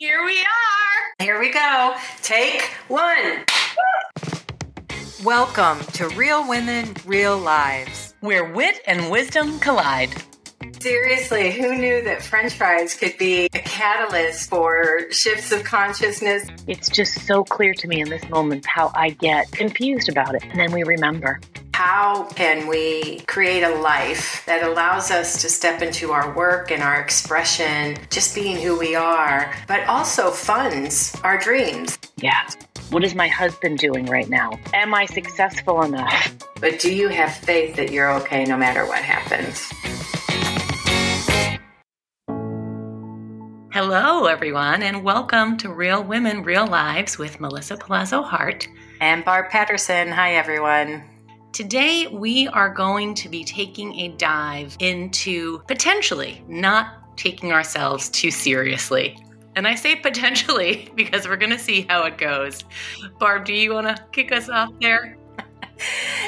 Here we are. Here we go. Take one. Welcome to Real Women, Real Lives, where wit and wisdom collide. Seriously, who knew that french fries could be a catalyst for shifts of consciousness? It's just so clear to me in this moment how I get confused about it. And then we remember. How can we create a life that allows us to step into our work and our expression, just being who we are, but also funds our dreams? Yeah. What is my husband doing right now? Am I successful enough? But do you have faith that you're okay no matter what happens? Hello, everyone, and welcome to Real Women, Real Lives with Melissa Palazzo Hart and Barb Patterson. Hi, everyone. Today, we are going to be taking a dive into potentially not taking ourselves too seriously. And I say potentially because we're going to see how it goes. Barb, do you want to kick us off there?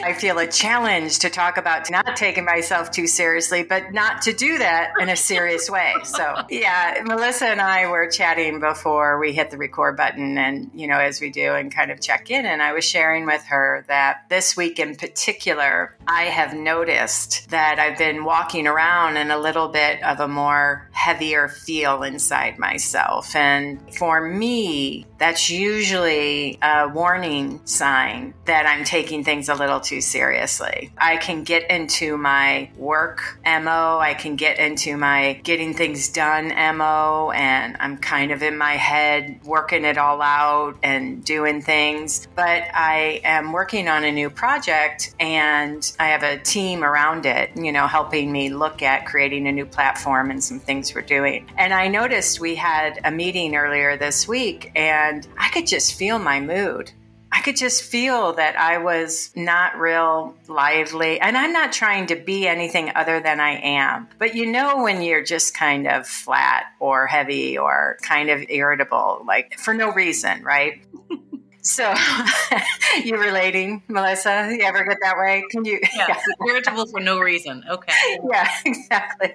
I feel a challenge to talk about not taking myself too seriously, but not to do that in a serious way. So, yeah, Melissa and I were chatting before we hit the record button, and, you know, as we do and kind of check in. And I was sharing with her that this week in particular, I have noticed that I've been walking around in a little bit of a more heavier feel inside myself. And for me, that's usually a warning sign that I'm taking things a little too seriously. I can get into my work MO, I can get into my getting things done MO, and I'm kind of in my head working it all out and doing things. But I am working on a new project and I have a team around it, you know, helping me look at creating a new platform and some things we're doing. And I noticed we had a meeting earlier this week and I could just feel my mood. I could just feel that I was not real lively. And I'm not trying to be anything other than I am. But you know, when you're just kind of flat or heavy or kind of irritable, like for no reason, right? So, you relating, Melissa? You ever get that way? Can you? Yeah, yeah. irritable for no reason. Okay. Yeah, exactly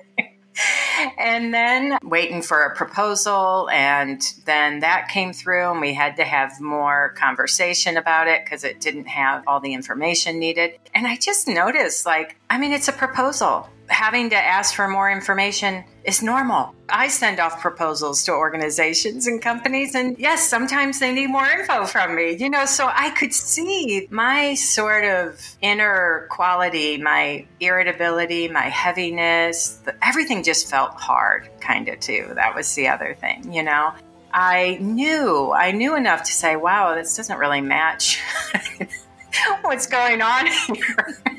and then waiting for a proposal and then that came through and we had to have more conversation about it because it didn't have all the information needed. And i just noticed like i mean it's a proposal having to ask for more information is normal. I send off proposals to organizations and companies, and yes, sometimes they need more info from me, you know, so I could see my sort of inner quality, my irritability, my heaviness, everything just felt hard, kind of, too. That was the other thing, you know. I knew, I knew enough to say, wow, this doesn't really match what's going on here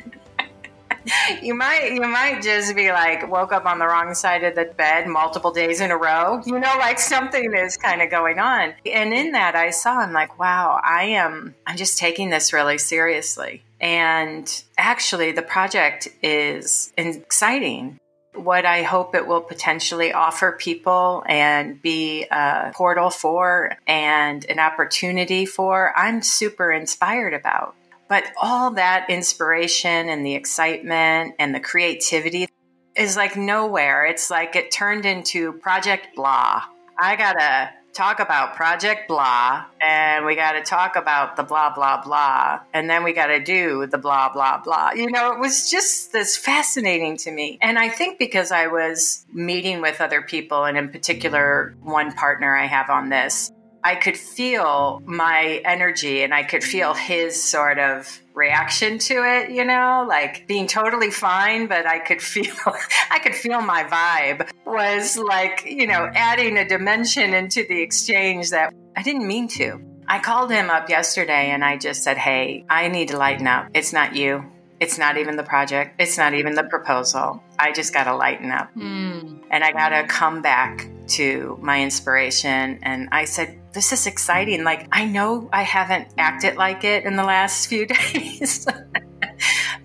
you might you might just be like woke up on the wrong side of the bed multiple days in a row. You know, like something is kind of going on. And in that I saw I'm like, wow, I am I'm just taking this really seriously. And actually the project is exciting what I hope it will potentially offer people and be a portal for and an opportunity for, I'm super inspired about. But all that inspiration and the excitement and the creativity is like nowhere. It's like it turned into Project Blah. I gotta talk about Project Blah, and we gotta talk about the blah, blah, blah, and then we gotta do the blah, blah, blah. You know, it was just this fascinating to me. And I think because I was meeting with other people, and in particular, one partner I have on this, I could feel my energy and I could feel his sort of reaction to it, you know, like being totally fine, but I could feel I could feel my vibe was like, you know, adding a dimension into the exchange that I didn't mean to. I called him up yesterday and I just said, "Hey, I need to lighten up. It's not you. It's not even the project. It's not even the proposal. I just got to lighten up. Mm. And I got to come back to my inspiration. And I said, This is exciting. Like, I know I haven't acted like it in the last few days.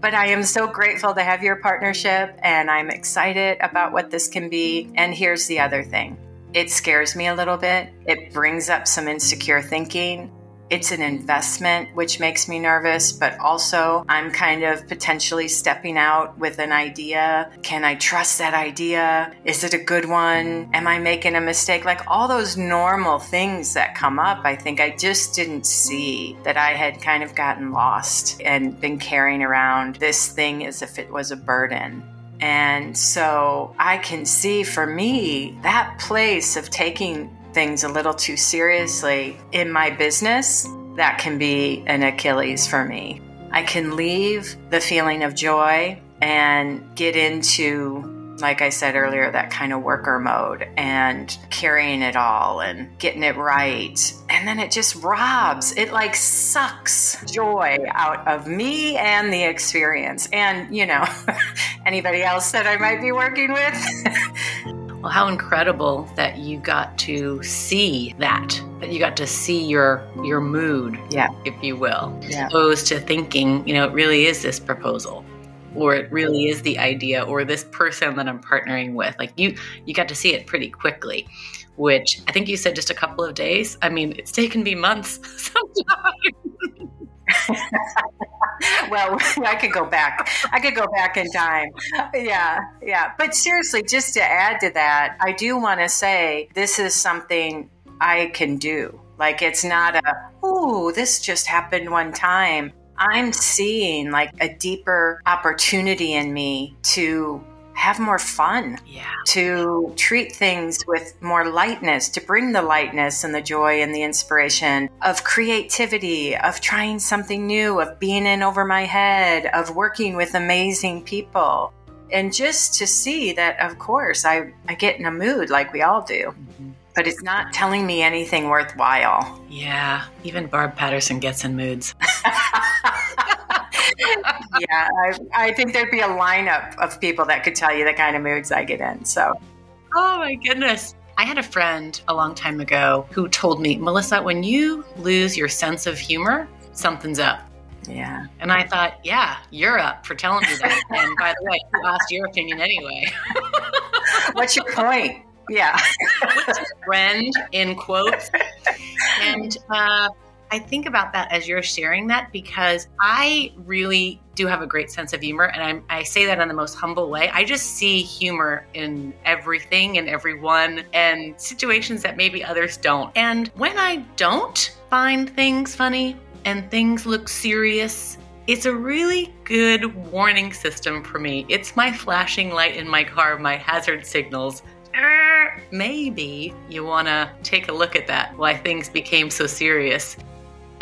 but I am so grateful to have your partnership and I'm excited about what this can be. And here's the other thing it scares me a little bit, it brings up some insecure thinking. It's an investment, which makes me nervous, but also I'm kind of potentially stepping out with an idea. Can I trust that idea? Is it a good one? Am I making a mistake? Like all those normal things that come up, I think I just didn't see that I had kind of gotten lost and been carrying around this thing as if it was a burden. And so I can see for me that place of taking things a little too seriously in my business, that can be an Achilles for me. I can leave the feeling of joy and get into like I said earlier, that kind of worker mode and carrying it all and getting it right. And then it just robs, it like sucks joy out of me and the experience. And, you know, anybody else that I might be working with. Well, how incredible that you got to see that, that you got to see your your mood, yeah. if you will, yeah. opposed to thinking, you know, it really is this proposal or it really is the idea or this person that I'm partnering with. Like you you got to see it pretty quickly, which I think you said just a couple of days. I mean, it's taken me months sometimes. well, I could go back. I could go back in time. Yeah, yeah. But seriously, just to add to that, I do want to say this is something I can do. Like it's not a, ooh, this just happened one time. I'm seeing like a deeper opportunity in me to have more fun. Yeah. To treat things with more lightness, to bring the lightness and the joy and the inspiration of creativity, of trying something new, of being in over my head, of working with amazing people. And just to see that, of course, I, I get in a mood like we all do. Mm-hmm but it's not telling me anything worthwhile. Yeah, even Barb Patterson gets in moods. yeah, I, I, think there'd be a lineup of people that could tell you the kind of moods I get in. So, oh my goodness. I had a friend a long time ago who told me, Melissa, when you lose your sense of humor, something's up. Yeah. And I thought, yeah, you're up for telling me that. and by the way, who asked your opinion anyway? What's your point? Yeah. What's your friend in quotes? And uh, I think about that as you're sharing that because I really do have a great sense of humor. And I'm, I say that in the most humble way. I just see humor in everything and everyone and situations that maybe others don't. And when I don't find things funny and things look serious, it's a really good warning system for me. It's my flashing light in my car, my hazard signals maybe you want to take a look at that, why things became so serious.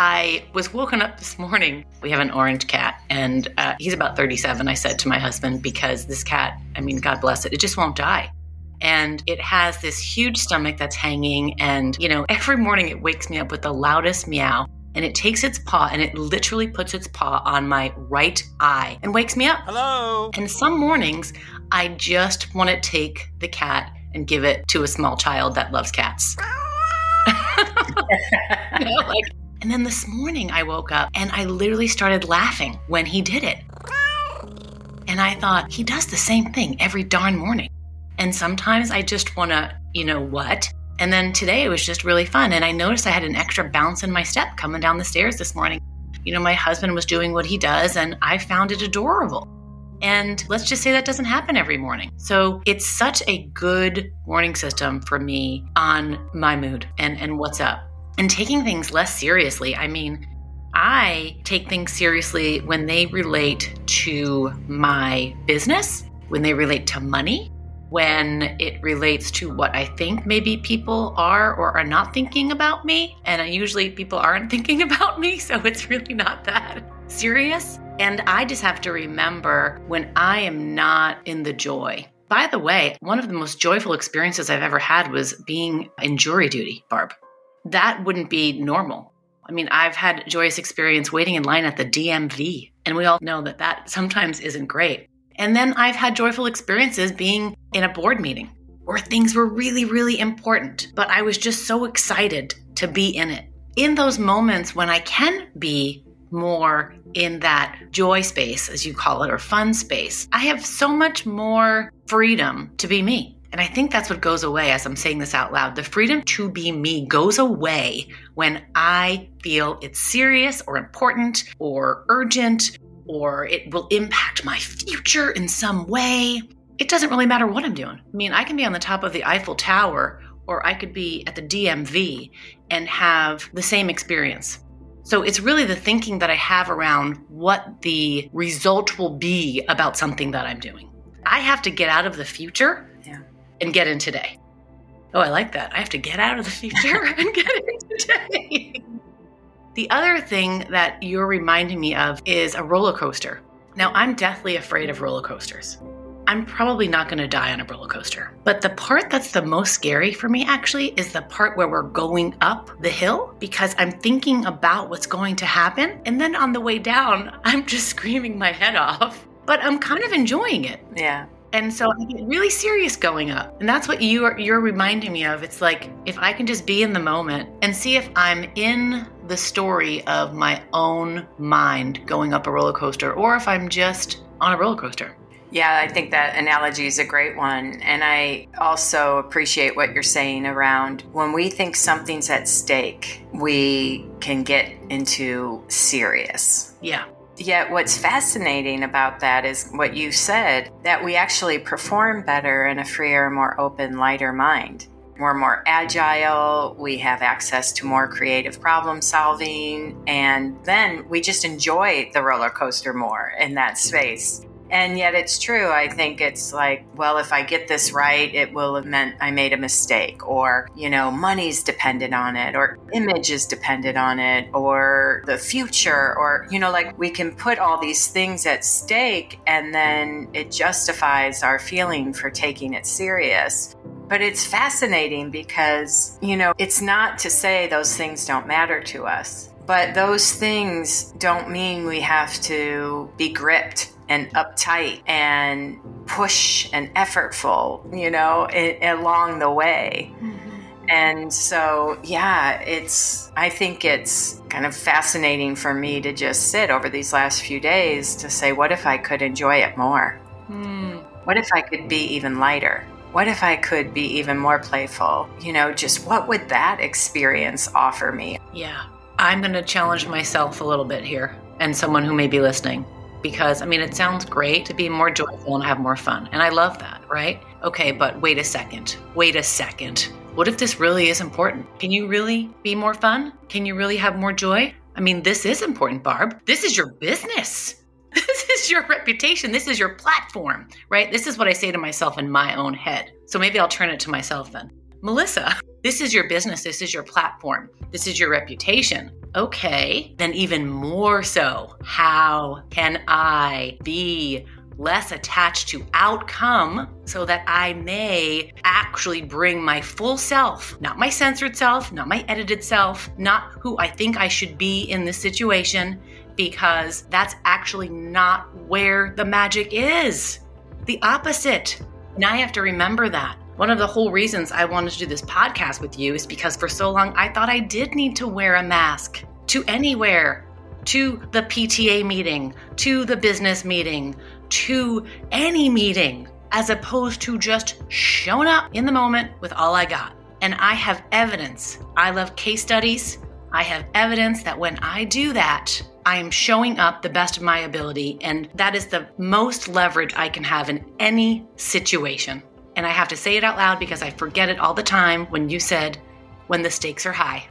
I was woken up this morning. We have an orange cat, and uh, he's about 37, I said to my husband, because this cat, I mean, God bless it, it just won't die. And it has this huge stomach that's hanging, and, you know, every morning it wakes me up with the loudest meow. And it takes its paw and it literally puts its paw on my right eye and wakes me up. Hello. And some mornings, I just want to take the cat and give it to a small child that loves cats. you know, like, and then this morning I woke up and I literally started laughing when he did it. And I thought, he does the same thing every darn morning. And sometimes I just want to, you know what? And then today it was just really fun. And I noticed I had an extra bounce in my step coming down the stairs this morning. You know, my husband was doing what he does, and I found it adorable. And let's just say that doesn't happen every morning. So it's such a good warning system for me on my mood and, and what's up. And taking things less seriously. I mean, I take things seriously when they relate to my business, when they relate to money, when it relates to what I think maybe people are or are not thinking about me. And usually people aren't thinking about me, so it's really not that serious. And I just have to remember when I am not in the joy. By the way, one of the most joyful experiences I've ever had was being in jury duty, Barb. That wouldn't be normal. I mean, I've had joyous experience waiting in line at the DMV, and we all know that that sometimes isn't great. And then I've had joyful experiences being in a board meeting where things were really, really important, but I was just so excited to be in it. In those moments when I can be more in that joy space, as you call it, or fun space. I have so much more freedom to be me. And I think that's what goes away as I'm saying this out loud. The freedom to be me goes away when I feel it's serious or important or urgent or it will impact my future in some way. It doesn't really matter what I'm doing. I mean, I can be on the top of the Eiffel Tower or I could be at the DMV and have the same experience. So it's really the thinking that I have around what the result will be about something that I'm doing. I have to get out of the future. And get in today. Oh, I like that. I have to get out of the future and get in today. The other thing that you're reminding me of is a roller coaster. Now, I'm deathly afraid of roller coasters. I'm probably not going to die on a roller coaster. But the part that's the most scary for me actually is the part where we're going up the hill because I'm thinking about what's going to happen. And then on the way down, I'm just screaming my head off. But I'm kind of enjoying it. Yeah. And so I get really serious going up. And that's what you are you're reminding me of. It's like if I can just be in the moment and see if I'm in the story of my own mind going up a roller coaster or if I'm just on a roller coaster. Yeah, I think that analogy is a great one. And I also appreciate what you're saying around when we think something's at stake, we can get into serious. Yeah. Yet, what's fascinating about that is what you said that we actually perform better in a freer, more open, lighter mind. We're more agile, we have access to more creative problem solving, and then we just enjoy the roller coaster more in that space. And yet it's true. I think it's like, well, if I get this right, it will have meant I made a mistake, or, you know, money's dependent on it, or image is dependent on it, or the future, or, you know, like we can put all these things at stake and then it justifies our feeling for taking it serious. But it's fascinating because, you know, it's not to say those things don't matter to us, but those things don't mean we have to be gripped and uptight and push and effortful, you know, i along the way. And so, yeah, it's, I think it's kind of fascinating for me to just sit over these last few days to say, what if I could enjoy it more? Hmm. What if I could be even lighter? What if I could be even more playful? You know, just what would that experience offer me? Yeah. I'm going to challenge myself a little bit here and someone who may be listening because I mean, it sounds great to be more joyful and have more fun. And I love that, right? Okay, but wait a second. Wait a second. What if this really is important? Can you really be more fun? Can you really have more joy? I mean, this is important, Barb. This is your business. This is your reputation. This is your platform, right? This is what I say to myself in my own head. So maybe I'll turn it to myself then. Melissa, this is your business. This is your platform. This is your reputation. Okay, then even more so, how can I be less attached to outcome so that I may actually bring my full self, not my censored self, not my edited self, not who I think I should be in this situation, because that's actually not where the magic is. The opposite. And I have to remember that. One of the whole reasons I wanted to do this podcast with you is because for so long I thought I did need to wear a mask to anywhere, to the PTA meeting, to the business meeting, to any meeting, as opposed to just showing up in the moment with all I got. And I have evidence. I love case studies. I have evidence that when I do that, I am showing up the best of my ability. And that is the most leverage I can have in any situation. And I have to say it out loud because I forget it all the time when you said, when the stakes are high.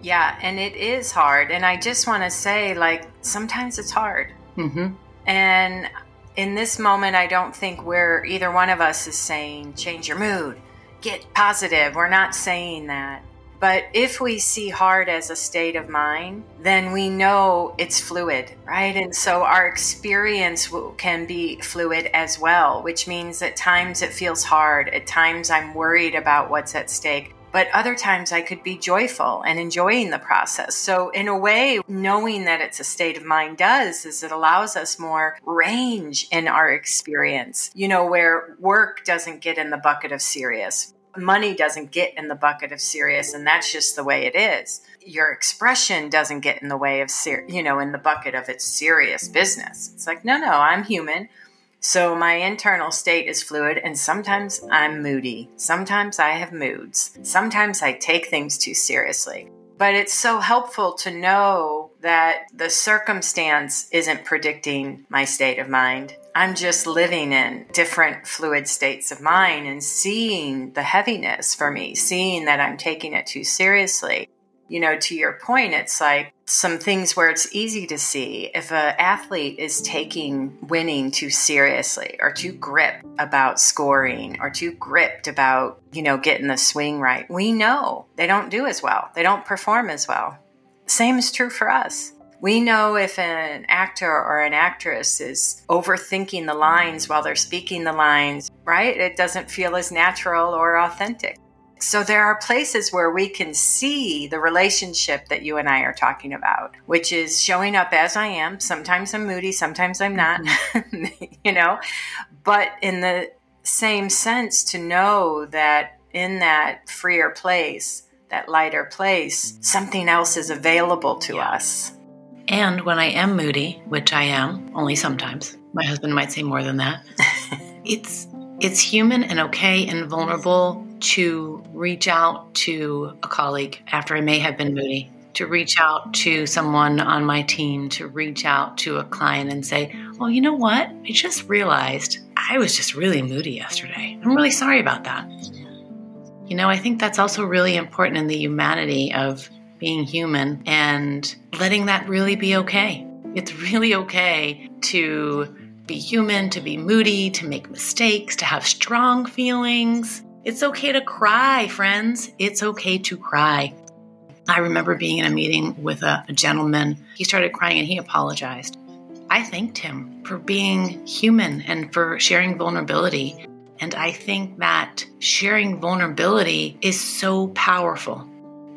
Yeah, and it is hard. And I just want to say, like, sometimes it's hard. Mm-hmm. And in this moment, I don't think we're either one of us is saying, change your mood, get positive. We're not saying that. But if we see hard as a state of mind, then we know it's fluid, right? And so our experience can be fluid as well, which means at times it feels hard. At times I'm worried about what's at stake. But other times I could be joyful and enjoying the process. So, in a way, knowing that it's a state of mind does is it allows us more range in our experience, you know, where work doesn't get in the bucket of serious money doesn't get in the bucket of serious and that's just the way it is your expression doesn't get in the way of ser- you know in the bucket of its serious business it's like no no i'm human So my internal state is fluid, and sometimes I'm moody. Sometimes I have moods. Sometimes I take things too seriously. But it's so helpful to know that the circumstance isn't predicting my state of mind. I'm just living in different fluid states of mind and seeing the heaviness for me, seeing that I'm taking it too seriously you know, to your point, it's like some things where it's easy to see if an athlete is taking winning too seriously or too gripped about scoring or too gripped about, you know, getting the swing right. We know they don't do as well. They don't perform as well. Same is true for us. We know if an actor or an actress is overthinking the lines while they're speaking the lines, right? It doesn't feel as natural or authentic. So there are places where we can see the relationship that you and I are talking about, which is showing up as I am. Sometimes I'm moody, sometimes I'm not, mm-hmm. you know, but in the same sense to know that in that freer place, that lighter place, something else is available to yeah. us. And when I am moody, which I am only sometimes, my husband might say more than that. it's it's human and okay and vulnerable to reach out to a colleague after I may have been moody, to reach out to someone on my team, to reach out to a client and say, Well, you know what? I just realized I was just really moody yesterday. I'm really sorry about that. You know, I think that's also really important in the humanity of being human and letting that really be okay. It's really okay to be human, to be moody, to make mistakes, to have strong feelings. It's okay to cry, friends. It's okay to cry. I remember being in a meeting with a, a, gentleman. He started crying and he apologized. I thanked him for being human and for sharing vulnerability. And I think that sharing vulnerability is so powerful.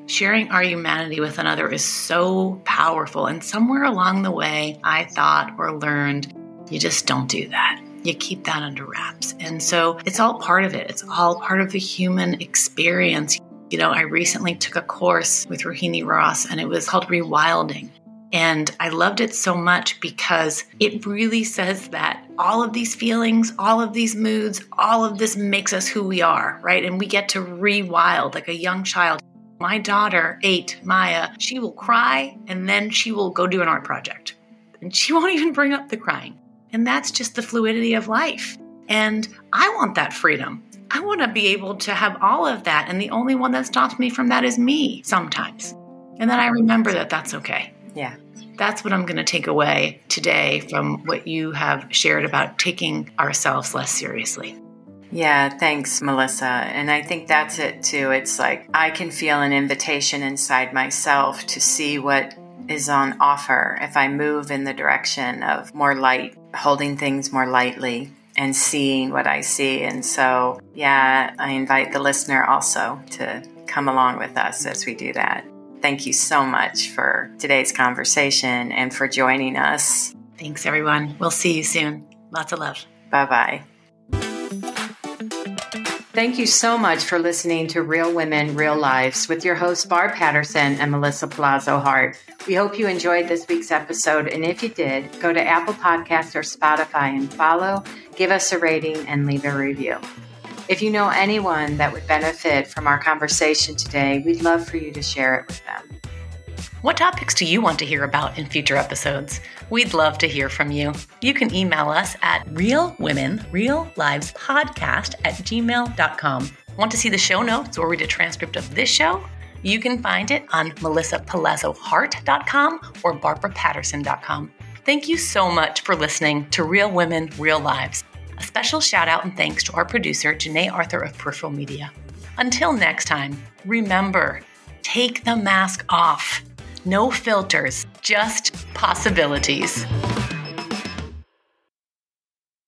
Sharing our humanity with another is so powerful. And somewhere along the way, I thought or learned you just don't do that. You keep that under wraps. And so it's all part of it. It's all part of the human experience. You know, I recently took a course with Rohini Ross and it was called Rewilding. And I loved it so much because it really says that all of these feelings, all of these moods, all of this makes us who we are, right? And we get to rewild like a young child. My daughter, eight, Maya, she will cry and then she will go do an art project. And she won't even bring up the crying. And that's just the fluidity of life. And I want that freedom. I want to be able to have all of that. And the only one that stops me from that is me sometimes. And then I remember that that's okay. Yeah. That's what I'm going to take away today from what you have shared about taking ourselves less seriously. Yeah, thanks, Melissa. And I think that's it too. It's like I can feel an invitation inside myself to see what is on offer if I move in the direction of more light, holding things more lightly, and seeing what I see. And so, yeah, I invite the listener also to come along with us as we do that. Thank you so much for today's conversation and for joining us. Thanks, everyone. We'll see you soon. Lots of love. Bye bye. Thank you so much for listening to Real Women, Real Lives with your hosts, Barb Patterson and Melissa Palazzo Hart. We hope you enjoyed this week's episode. And if you did, go to Apple Podcasts or Spotify and follow, give us a rating, and leave a review. If you know anyone that would benefit from our conversation today, we'd love for you to share it with them. What topics do you want to hear about in future episodes? We'd love to hear from you. You can email us at realwomenreallivespodcast at gmail.com. Want to see the show notes or read a transcript of this show? You can find it on melissapalazzohart.com or barbarapatterson.com. Thank you so much for listening to Real Women, Real Lives. A special shout out and thanks to our producer, Janae Arthur of Peripheral Media. Until next time, remember take the mask off. No filters, just possibilities.